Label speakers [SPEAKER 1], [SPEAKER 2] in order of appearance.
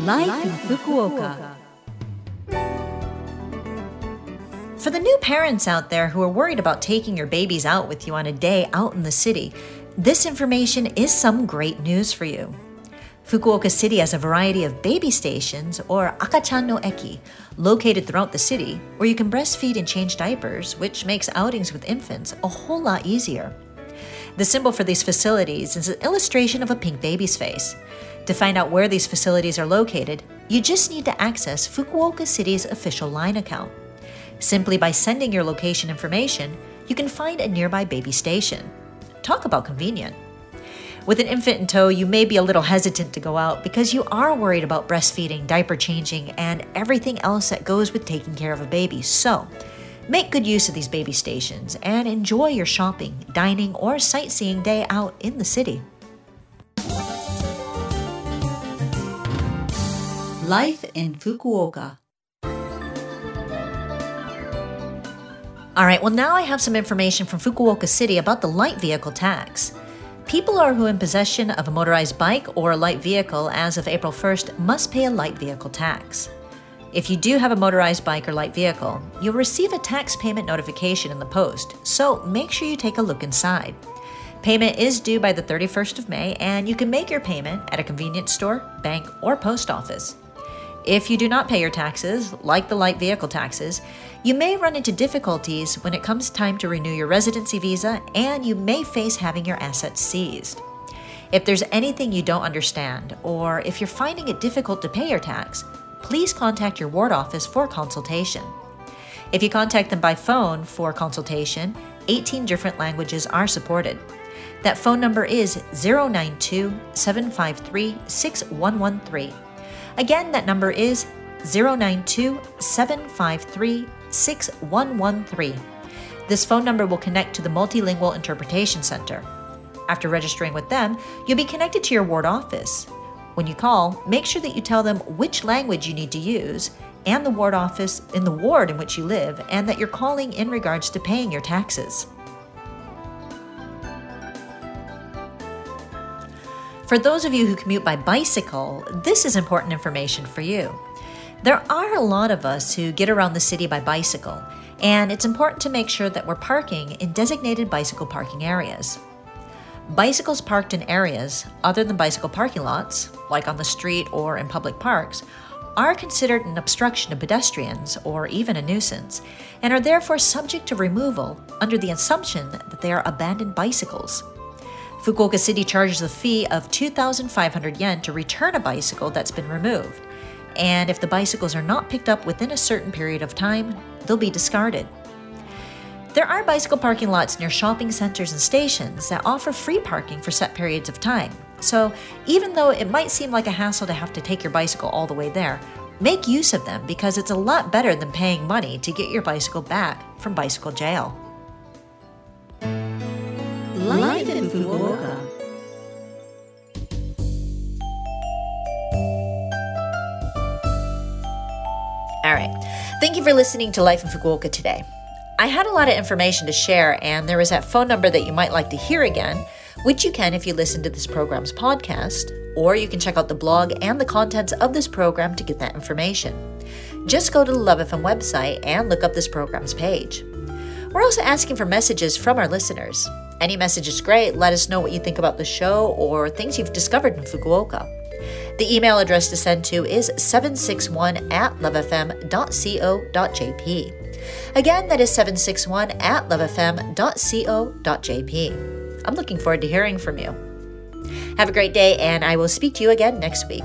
[SPEAKER 1] Life in Fukuoka. For the new parents out there who are worried about taking your babies out with you on a day out in the city, this information is some great news for you. Fukuoka City has a variety of baby stations, or akachan no eki, located throughout the city, where you can breastfeed and change diapers, which makes outings with infants a whole lot easier. The symbol for these facilities is an illustration of a pink baby's face. To find out where these facilities are located, you just need to access Fukuoka City's official line account. Simply by sending your location information, you can find a nearby baby station. Talk about convenient. With an infant in tow, you may be a little hesitant to go out because you are worried about breastfeeding, diaper changing, and everything else that goes with taking care of a baby. So, make good use of these baby stations and enjoy your shopping, dining, or sightseeing day out in the city. Life in Fukuoka. All right, well, now I have some information from Fukuoka City about the light vehicle tax. People are who in possession of a motorized bike or a light vehicle as of April 1st must pay a light vehicle tax. If you do have a motorized bike or light vehicle, you'll receive a tax payment notification in the post, so make sure you take a look inside. Payment is due by the 31st of May, and you can make your payment at a convenience store, bank, or post office. If you do not pay your taxes, like the light vehicle taxes, you may run into difficulties when it comes time to renew your residency visa and you may face having your assets seized. If there's anything you don't understand, or if you're finding it difficult to pay your tax, please contact your ward office for consultation. If you contact them by phone for consultation, 18 different languages are supported. That phone number is 092 753 6113. Again, that number is 092 753 6113. This phone number will connect to the Multilingual Interpretation Center. After registering with them, you'll be connected to your ward office. When you call, make sure that you tell them which language you need to use and the ward office in the ward in which you live, and that you're calling in regards to paying your taxes. For those of you who commute by bicycle, this is important information for you. There are a lot of us who get around the city by bicycle, and it's important to make sure that we're parking in designated bicycle parking areas. Bicycles parked in areas other than bicycle parking lots, like on the street or in public parks, are considered an obstruction to pedestrians or even a nuisance, and are therefore subject to removal under the assumption that they are abandoned bicycles. Fukuoka City charges a fee of 2,500 yen to return a bicycle that's been removed. And if the bicycles are not picked up within a certain period of time, they'll be discarded. There are bicycle parking lots near shopping centers and stations that offer free parking for set periods of time. So, even though it might seem like a hassle to have to take your bicycle all the way there, make use of them because it's a lot better than paying money to get your bicycle back from bicycle jail. Thank you for listening to Life in Fukuoka today. I had a lot of information to share, and there is that phone number that you might like to hear again, which you can if you listen to this program's podcast, or you can check out the blog and the contents of this program to get that information. Just go to the Love FM website and look up this program's page. We're also asking for messages from our listeners. Any message is great. Let us know what you think about the show or things you've discovered in Fukuoka. The email address to send to is 761 at lovefm.co.jp. Again, that is 761 at lovefm.co.jp. I'm looking forward to hearing from you. Have a great day, and I will speak to you again next week.